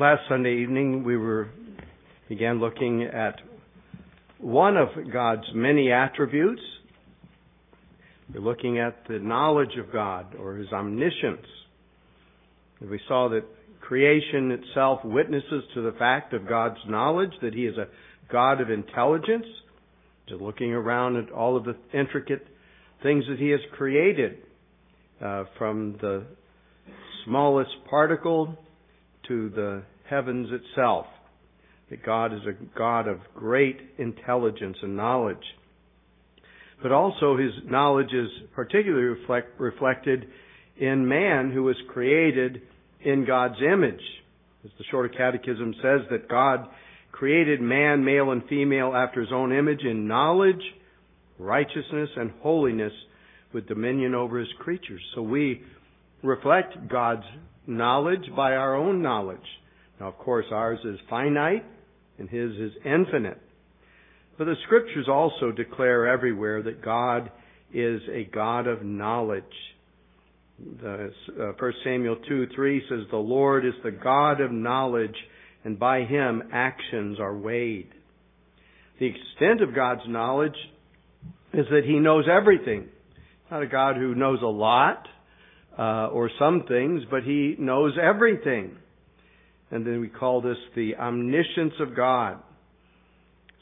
Last Sunday evening, we were began looking at one of God's many attributes. We're looking at the knowledge of God or His omniscience. And we saw that creation itself witnesses to the fact of God's knowledge, that He is a God of intelligence. Just looking around at all of the intricate things that He has created, uh, from the smallest particle to the heavens itself. That God is a God of great intelligence and knowledge. But also his knowledge is particularly reflect, reflected in man who was created in God's image. As the Shorter Catechism says that God created man, male and female after his own image in knowledge, righteousness, and holiness with dominion over his creatures. So we reflect God's knowledge by our own knowledge. Now, of course, ours is finite and His is infinite. But the scriptures also declare everywhere that God is a God of knowledge. The, uh, 1 Samuel 2 3 says, The Lord is the God of knowledge, and by Him actions are weighed. The extent of God's knowledge is that He knows everything. Not a God who knows a lot, uh, or some things, but he knows everything. And then we call this the omniscience of God.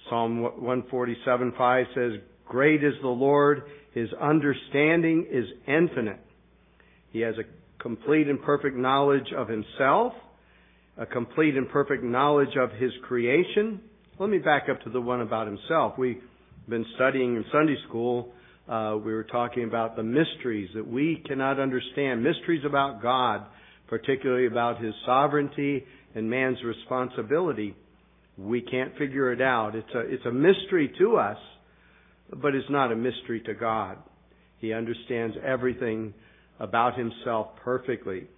Psalm 147 5 says, Great is the Lord, his understanding is infinite. He has a complete and perfect knowledge of himself, a complete and perfect knowledge of his creation. Let me back up to the one about himself. We've been studying in Sunday school uh, we were talking about the mysteries that we cannot understand, mysteries about God, particularly about His sovereignty and man's responsibility. We can't figure it out. It's a, it's a mystery to us, but it's not a mystery to God. He understands everything about Himself perfectly.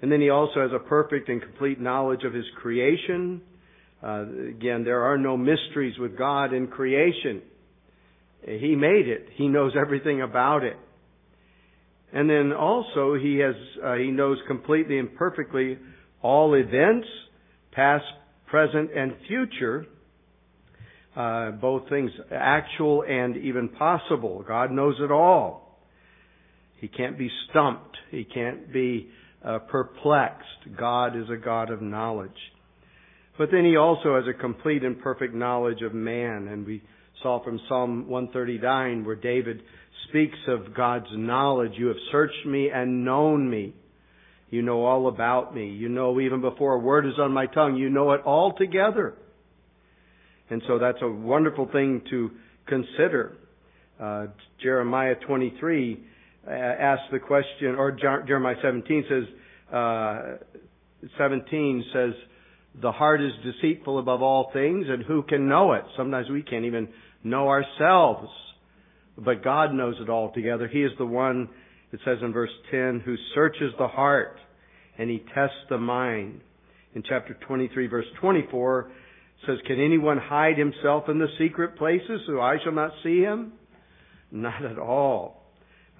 And then He also has a perfect and complete knowledge of His creation. Uh, again, there are no mysteries with God in creation. He made it. He knows everything about it. And then also he has uh, he knows completely and perfectly all events, past, present, and future. Uh, both things actual and even possible. God knows it all. He can't be stumped. He can't be uh, perplexed. God is a God of knowledge. But then he also has a complete and perfect knowledge of man, and we from Psalm 139 where David speaks of God's knowledge. You have searched me and known me. You know all about me. You know even before a word is on my tongue. You know it all together. And so that's a wonderful thing to consider. Uh, Jeremiah 23 uh, asks the question, or Jeremiah 17 says, uh, 17 says, the heart is deceitful above all things, and who can know it? Sometimes we can't even know ourselves. But God knows it all together. He is the one, it says in verse 10, who searches the heart and he tests the mind. In chapter 23 verse 24 says, Can anyone hide himself in the secret places so I shall not see him? Not at all.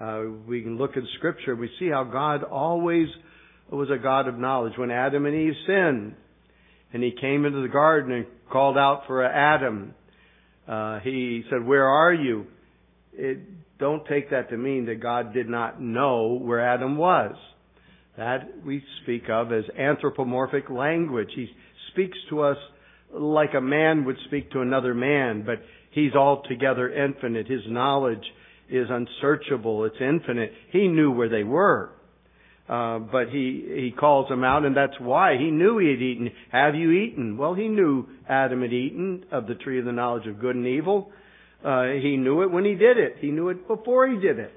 Uh, we can look in scripture. We see how God always was a God of knowledge. When Adam and Eve sinned and he came into the garden and called out for Adam, uh, he said, Where are you? It, don't take that to mean that God did not know where Adam was. That we speak of as anthropomorphic language. He speaks to us like a man would speak to another man, but he's altogether infinite. His knowledge is unsearchable. It's infinite. He knew where they were. Uh, but he he calls them out, and that's why he knew he had eaten. Have you eaten? Well, he knew Adam had eaten of the tree of the knowledge of good and evil. Uh, he knew it when he did it. He knew it before he did it.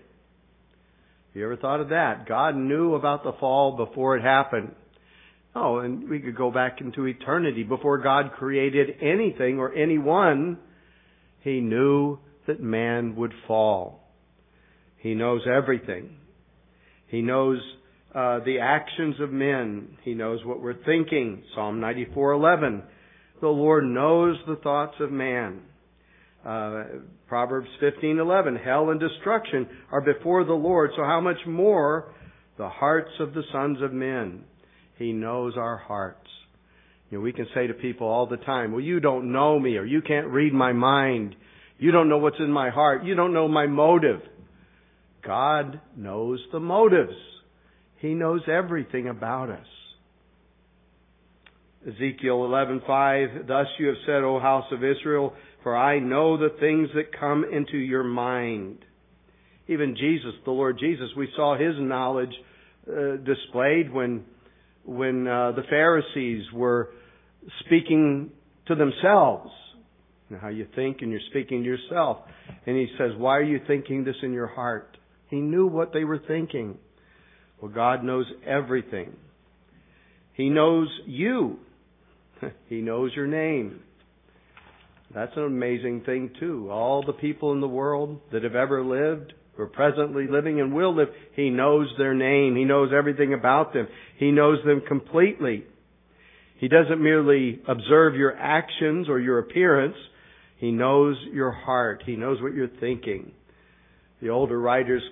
You ever thought of that? God knew about the fall before it happened. Oh, and we could go back into eternity. Before God created anything or anyone, He knew that man would fall. He knows everything. He knows uh, the actions of men. He knows what we're thinking. Psalm 94:11. The Lord knows the thoughts of man. Uh, Proverbs 15:11. Hell and destruction are before the Lord. So how much more the hearts of the sons of men? He knows our hearts. You know, we can say to people all the time, well, you don't know me, or you can't read my mind. You don't know what's in my heart. You don't know my motive. God knows the motives. He knows everything about us. Ezekiel 11:5 Thus you have said, O house of Israel, for I know the things that come into your mind. Even Jesus, the Lord Jesus, we saw his knowledge uh, displayed when when uh, the Pharisees were speaking to themselves. You know, how you think and you're speaking to yourself. And he says, Why are you thinking this in your heart? He knew what they were thinking. Well, God knows everything. He knows you. he knows your name. That's an amazing thing too. All the people in the world that have ever lived, who are presently living and will live, He knows their name. He knows everything about them. He knows them completely. He doesn't merely observe your actions or your appearance. He knows your heart. He knows what you're thinking. The older writers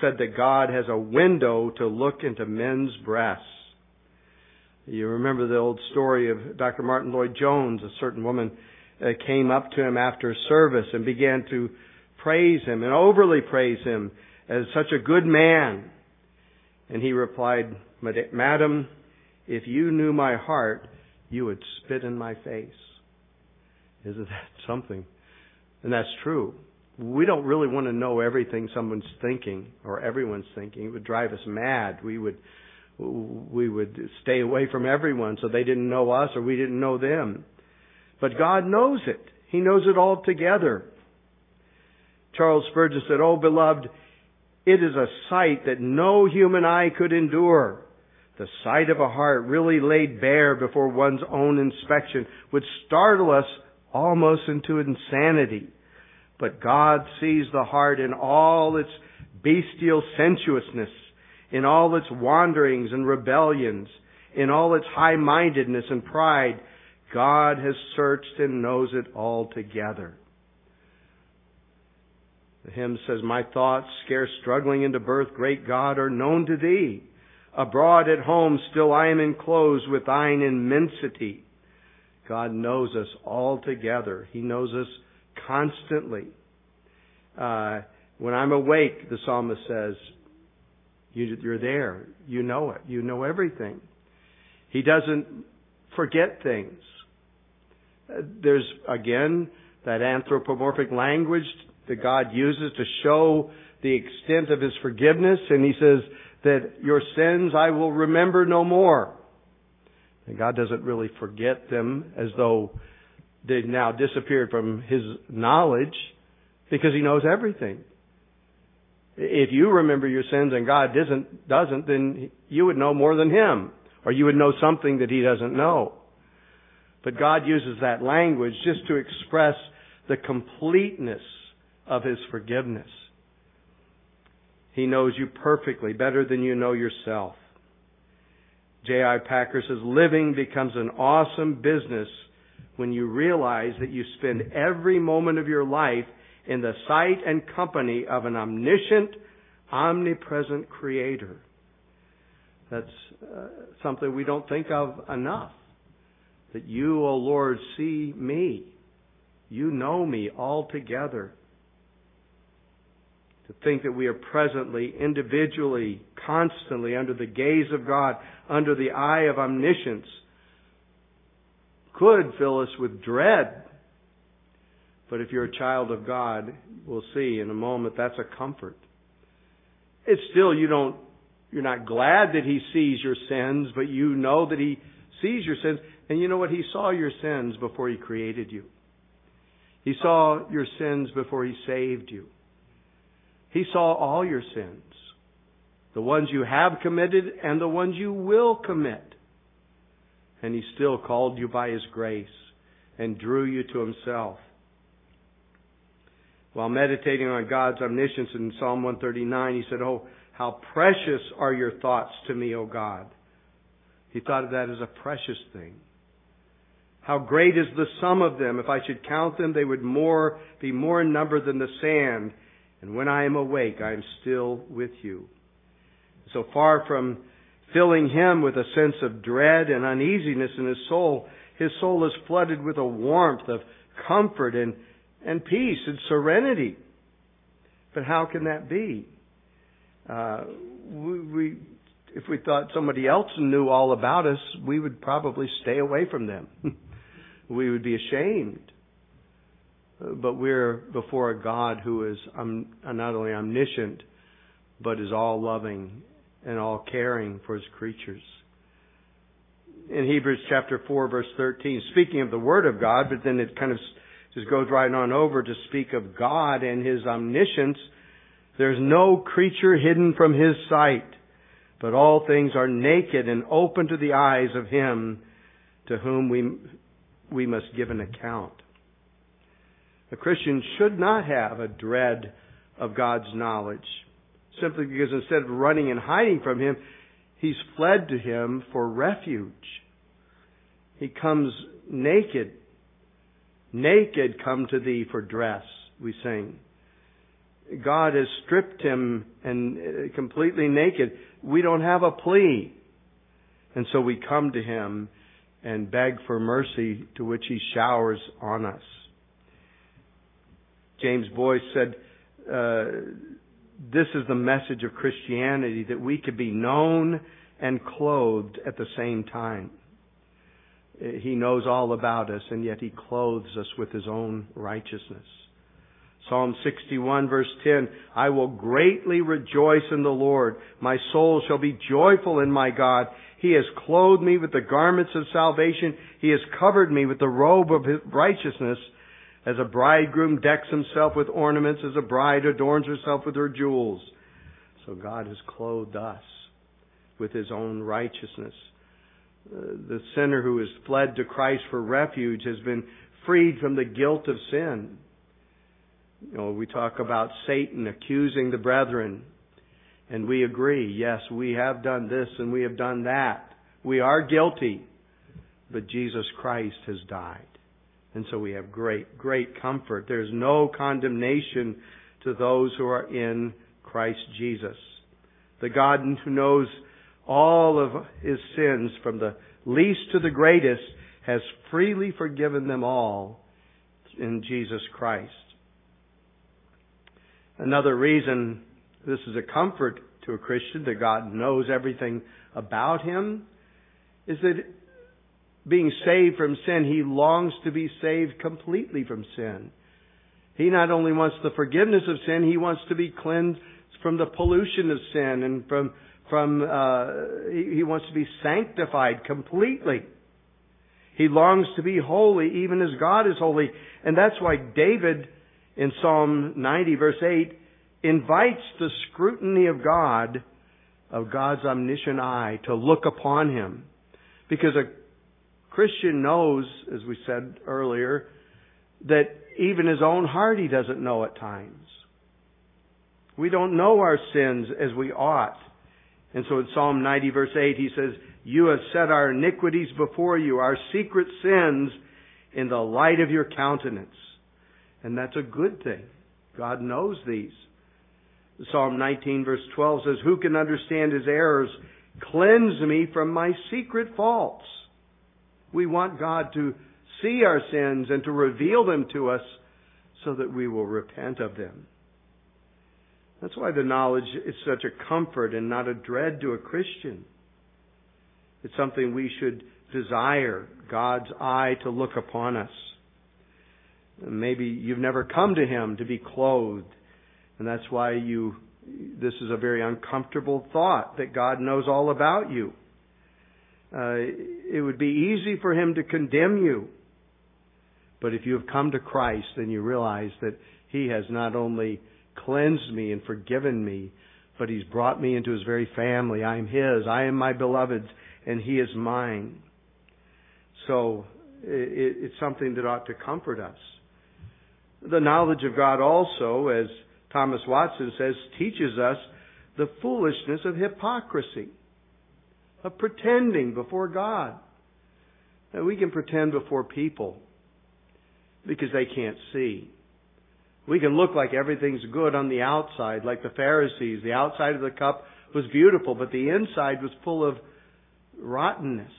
said that God has a window to look into men's breasts. You remember the old story of Dr. Martyn Lloyd-Jones. A certain woman uh, came up to him after service and began to praise him and overly praise him as such a good man. And he replied, Madam, if you knew my heart, you would spit in my face. Isn't that something? And that's true. We don't really want to know everything someone's thinking or everyone's thinking. It would drive us mad. We would we would stay away from everyone so they didn't know us or we didn't know them. But God knows it. He knows it all together. Charles Spurgeon said, Oh beloved, it is a sight that no human eye could endure. The sight of a heart really laid bare before one's own inspection would startle us almost into insanity. But God sees the heart in all its bestial sensuousness in all its wanderings and rebellions, in all its high-mindedness and pride, God has searched and knows it all together. The hymn says, My thoughts, scarce struggling into birth, great God, are known to thee. Abroad at home, still I am enclosed with thine immensity. God knows us all together. He knows us constantly. Uh, when I'm awake, the psalmist says, you, you're there. You know it. You know everything. He doesn't forget things. Uh, there's, again, that anthropomorphic language that God uses to show the extent of His forgiveness, and He says that your sins I will remember no more. And God doesn't really forget them as though they've now disappeared from His knowledge because He knows everything. If you remember your sins and God doesn't, doesn't, then you would know more than Him. Or you would know something that He doesn't know. But God uses that language just to express the completeness of His forgiveness. He knows you perfectly, better than you know yourself. J.I. Packer says, living becomes an awesome business when you realize that you spend every moment of your life in the sight and company of an omniscient, omnipresent Creator. That's uh, something we don't think of enough. That you, O oh Lord, see me. You know me altogether. To think that we are presently, individually, constantly under the gaze of God, under the eye of omniscience, could fill us with dread but if you're a child of God, we'll see in a moment that's a comfort. It's still you don't you're not glad that he sees your sins, but you know that he sees your sins. And you know what? He saw your sins before he created you. He saw your sins before he saved you. He saw all your sins. The ones you have committed and the ones you will commit. And he still called you by his grace and drew you to himself. While meditating on God's omniscience in Psalm 139, he said, Oh, how precious are your thoughts to me, O God. He thought of that as a precious thing. How great is the sum of them. If I should count them, they would more, be more in number than the sand. And when I am awake, I am still with you. So far from filling him with a sense of dread and uneasiness in his soul. His soul is flooded with a warmth of comfort and, and peace and serenity. But how can that be? Uh, we, we, if we thought somebody else knew all about us, we would probably stay away from them. we would be ashamed. But we're before a God who is um, not only omniscient, but is all loving and all caring for his creatures. In Hebrews chapter 4 verse 13, speaking of the Word of God, but then it kind of just goes right on over to speak of God and his omniscience. There's no creature hidden from his sight, but all things are naked and open to the eyes of him to whom we, we must give an account. A Christian should not have a dread of God's knowledge, simply because instead of running and hiding from Him, He's fled to Him for refuge. He comes naked. Naked come to Thee for dress, we sing. God has stripped Him and uh, completely naked. We don't have a plea. And so we come to Him and beg for mercy to which He showers on us. James Boice said, uh, this is the message of Christianity, that we could be known and clothed at the same time. He knows all about us, and yet He clothes us with His own righteousness. Psalm 61 verse 10, I will greatly rejoice in the Lord. My soul shall be joyful in my God. He has clothed me with the garments of salvation. He has covered me with the robe of righteousness. As a bridegroom decks himself with ornaments, as a bride adorns herself with her jewels. So God has clothed us with His own righteousness. Uh, the sinner who has fled to Christ for refuge has been freed from the guilt of sin. You know, we talk about Satan accusing the brethren, and we agree, yes, we have done this and we have done that. We are guilty, but Jesus Christ has died. And so we have great, great comfort. There's no condemnation to those who are in Christ Jesus. The God who knows all of his sins from the least to the greatest has freely forgiven them all in Jesus Christ. Another reason this is a comfort to a Christian that God knows everything about him is that being saved from sin, he longs to be saved completely from sin. He not only wants the forgiveness of sin, he wants to be cleansed from the pollution of sin and from from uh, he, he wants to be sanctified completely. He longs to be holy, even as God is holy, and that's why David in Psalm 90 verse 8 invites the scrutiny of God, of God's omniscient eye, to look upon him, because a Christian knows, as we said earlier, that even his own heart he doesn't know at times. We don't know our sins as we ought. And so in Psalm 90 verse 8 he says, You have set our iniquities before you, our secret sins in the light of your countenance. And that's a good thing. God knows these. Psalm 19 verse 12 says, Who can understand his errors? Cleanse me from my secret faults. We want God to see our sins and to reveal them to us so that we will repent of them. That's why the knowledge is such a comfort and not a dread to a Christian. It's something we should desire God's eye to look upon us. Maybe you've never come to Him to be clothed, and that's why you, this is a very uncomfortable thought that God knows all about you uh, it would be easy for him to condemn you. But if you have come to Christ, then you realize that he has not only cleansed me and forgiven me, but he's brought me into his very family. I am his. I am my beloved's, and he is mine. So it's something that ought to comfort us. The knowledge of God also, as Thomas Watson says, teaches us the foolishness of hypocrisy of pretending before God. Now, we can pretend before people because they can't see. We can look like everything's good on the outside, like the Pharisees. The outside of the cup was beautiful, but the inside was full of rottenness.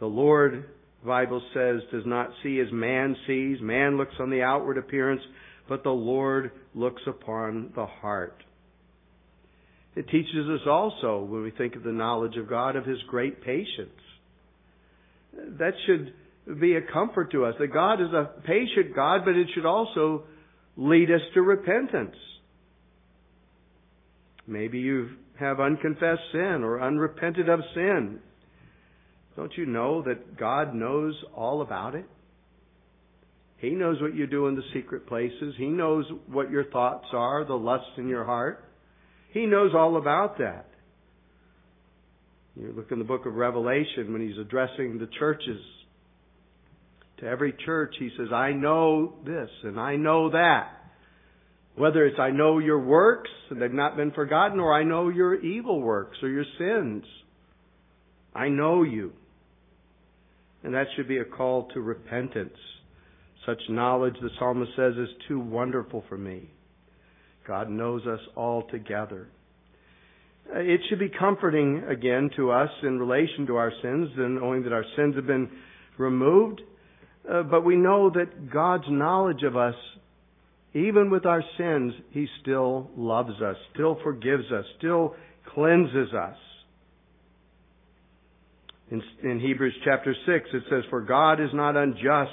The Lord, Bible says, does not see as man sees. Man looks on the outward appearance, but the Lord looks upon the heart. It teaches us also, when we think of the knowledge of God, of His great patience. That should be a comfort to us. That God is a patient God, but it should also lead us to repentance. Maybe you have unconfessed sin or unrepented of sin. Don't you know that God knows all about it? He knows what you do in the secret places. He knows what your thoughts are, the lusts in your heart. He knows all about that. You look in the book of Revelation when he's addressing the churches. To every church, he says, I know this and I know that. Whether it's I know your works and they've not been forgotten, or I know your evil works or your sins. I know you. And that should be a call to repentance. Such knowledge, the psalmist says, is too wonderful for me. God knows us all together. Uh, it should be comforting again to us in relation to our sins and knowing that our sins have been removed. Uh, but we know that God's knowledge of us, even with our sins, He still loves us, still forgives us, still cleanses us. In, in Hebrews chapter 6, it says, For God is not unjust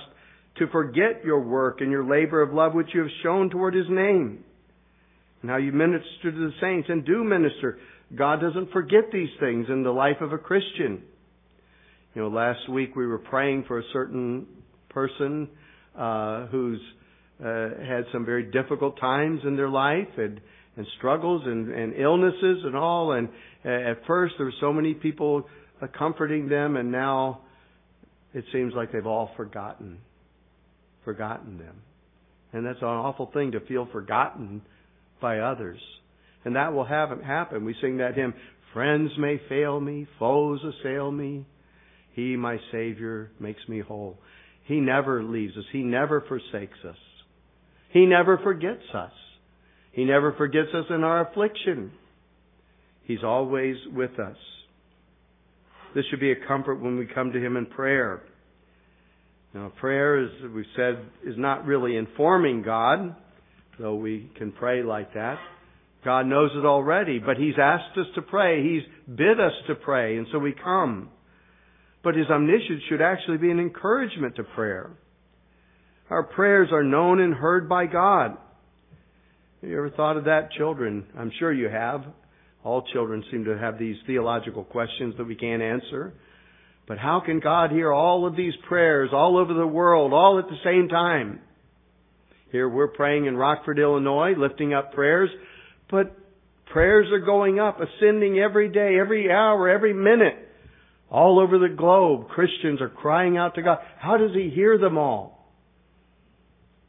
to forget your work and your labor of love which you have shown toward His name. And how you minister to the saints and do minister. God doesn't forget these things in the life of a Christian. You know, last week we were praying for a certain person uh, who's uh, had some very difficult times in their life and, and struggles and, and illnesses and all. And uh, at first there were so many people uh, comforting them, and now it seems like they've all forgotten, forgotten them. And that's an awful thing to feel forgotten by others. And that will have happen. We sing that hymn, Friends may fail me, foes assail me. He, my Savior, makes me whole. He never leaves us. He never forsakes us. He never forgets us. He never forgets us in our affliction. He's always with us. This should be a comfort when we come to Him in prayer. Now, prayer, as we've said, is not really informing God, though we can pray like that. God knows it already, but He's asked us to pray. He's bid us to pray, and so we come. But His omniscience should actually be an encouragement to prayer. Our prayers are known and heard by God. Have you ever thought of that, children? I'm sure you have. All children seem to have these theological questions that we can't answer. But how can God hear all of these prayers all over the world, all at the same time? Here we're praying in Rockford, Illinois, lifting up prayers, but prayers are going up, ascending every day, every hour, every minute. All over the globe, Christians are crying out to God. How does He hear them all?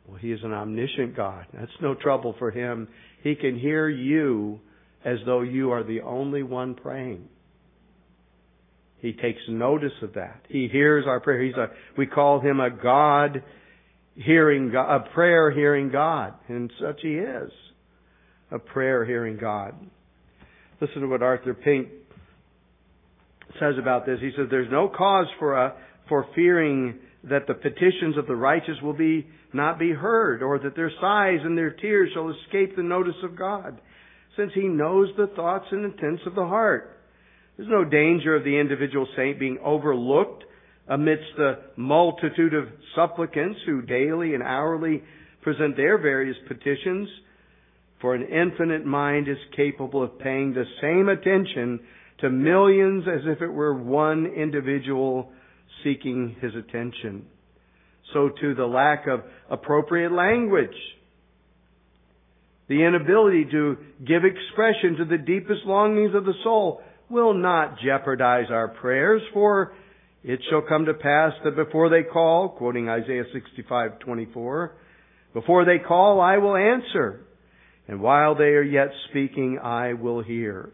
Well, He is an omniscient God. That's no trouble for Him. He can hear you as though you are the only one praying. He takes notice of that. He hears our prayer. He's a, we call him a God hearing, God, a prayer hearing God. And such he is. A prayer hearing God. Listen to what Arthur Pink says about this. He says, there's no cause for a, for fearing that the petitions of the righteous will be, not be heard, or that their sighs and their tears shall escape the notice of God since he knows the thoughts and intents of the heart. There's no danger of the individual saint being overlooked amidst the multitude of supplicants who daily and hourly present their various petitions, for an infinite mind is capable of paying the same attention to millions as if it were one individual seeking his attention. So too the lack of appropriate language the inability to give expression to the deepest longings of the soul will not jeopardize our prayers, for it shall come to pass that before they call, quoting Isaiah 65:24, before they call, I will answer, and while they are yet speaking, I will hear.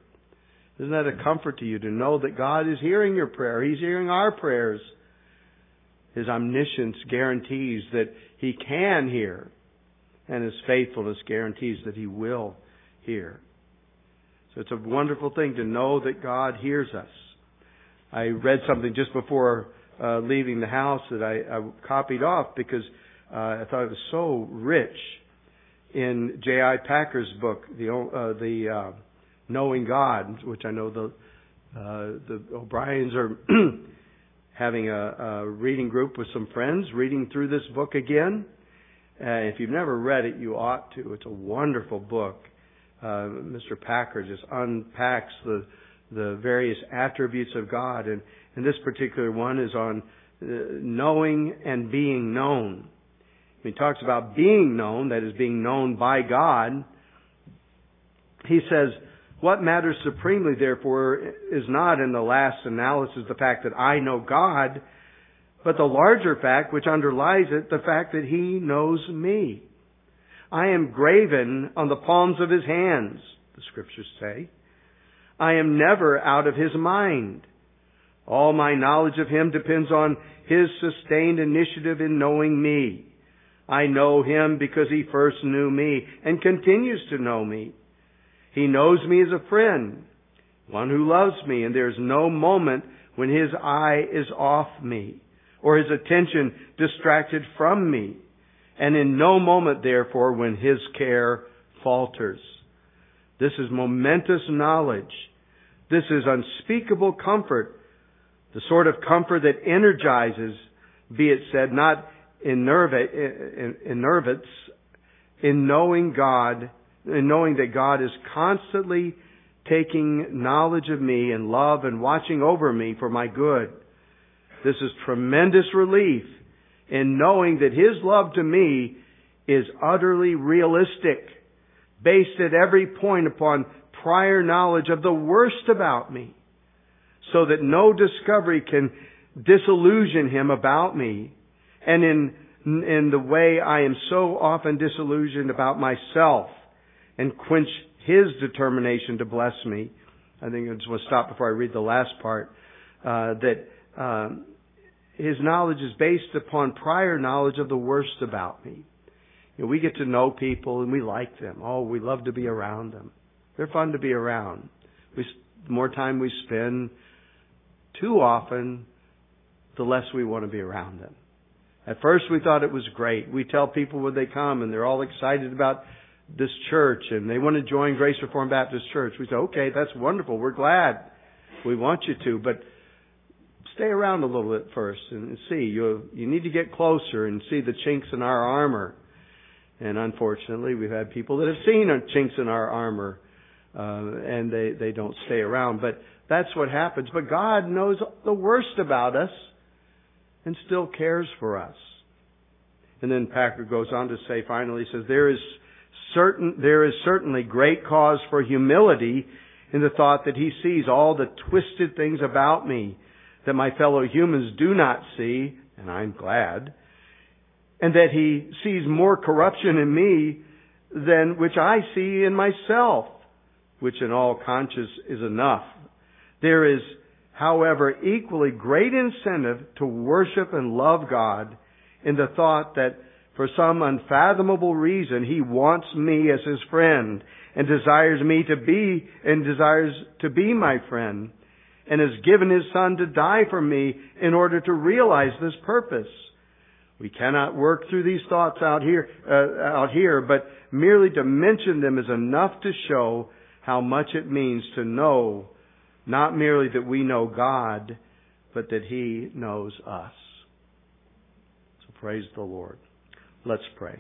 Isn't that a comfort to you to know that God is hearing your prayer? He's hearing our prayers. His omniscience guarantees that He can hear and His faithfulness guarantees that He will hear. So it's a wonderful thing to know that God hears us. I read something just before uh, leaving the house that I, I copied off because uh, I thought it was so rich in J.I. Packer's book, the uh, the uh, Knowing God, which I know the uh, the O'Briens are having a, a reading group with some friends, reading through this book again. Uh, if you've never read it, you ought to. It's a wonderful book. Uh, Mr. Packer just unpacks the the various attributes of God, and, and this particular one is on uh, knowing and being known. He talks about being known, that is being known by God. He says, what matters supremely, therefore, is not in the last analysis the fact that I know God, but the larger fact which underlies it, the fact that He knows me. I am graven on the palms of His hands, the scriptures say. I am never out of His mind. All my knowledge of Him depends on His sustained initiative in knowing me. I know Him because He first knew me and continues to know me. He knows me as a friend, one who loves me, and there's no moment when His eye is off me or His attention distracted from me, and in no moment, therefore, when His care falters. This is momentous knowledge. This is unspeakable comfort, the sort of comfort that energizes, be it said, not enervates, in knowing God in knowing that God is constantly taking knowledge of me and love and watching over me for my good. This is tremendous relief in knowing that His love to me is utterly realistic, based at every point upon prior knowledge of the worst about me, so that no discovery can disillusion Him about me, and in in the way I am so often disillusioned about myself and quench his determination to bless me. I think I just want to stop before I read the last part. Uh, that um, his knowledge is based upon prior knowledge of the worst about me. You know, we get to know people and we like them. Oh, we love to be around them. They're fun to be around. We, the more time we spend, too often, the less we want to be around them. At first we thought it was great. We tell people when they come and they're all excited about this church and they want to join Grace Reformed Baptist Church. We say, okay, that's wonderful. We're glad. We want you to, but stay around a little bit first and see. You you need to get closer and see the chinks in our armor. And unfortunately, we've had people that have seen chinks in our armor, uh, and they they don't stay around. But that's what happens. But God knows the worst about us, and still cares for us. And then Packer goes on to say, finally, he says there is certain there is certainly great cause for humility in the thought that he sees all the twisted things about me that my fellow humans do not see, and I'm glad, and that he sees more corruption in me than which I see in myself, which in all conscience is enough. There is, however, equally great incentive to worship and love God in the thought that for some unfathomable reason he wants me as his friend and desires me to be and desires to be my friend and has given his son to die for me in order to realize this purpose. We cannot work through these thoughts out here, uh, out here, but merely to mention them is enough to show how much it means to know not merely that we know God, but that He knows us. So praise the Lord. Let's pray.